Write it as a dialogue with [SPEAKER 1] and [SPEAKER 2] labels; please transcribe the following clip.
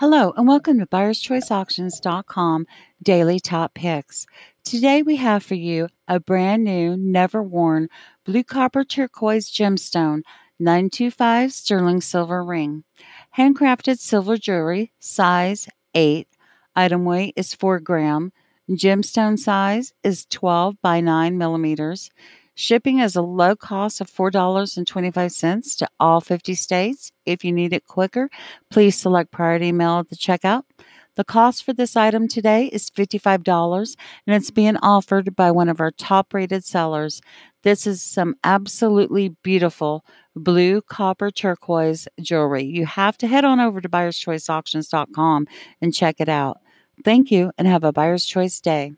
[SPEAKER 1] Hello, and welcome to BuyersChoiceAuctions.com Daily Top Picks. Today we have for you a brand new, never worn blue copper turquoise gemstone 925 sterling silver ring. Handcrafted silver jewelry, size 8. Item weight is 4 gram. Gemstone size is 12 by 9 millimeters. Shipping is a low cost of $4.25 to all 50 states. If you need it quicker, please select priority mail at the checkout. The cost for this item today is $55 and it's being offered by one of our top rated sellers. This is some absolutely beautiful blue copper turquoise jewelry. You have to head on over to buyerschoiceauctions.com and check it out. Thank you and have a buyer's choice day.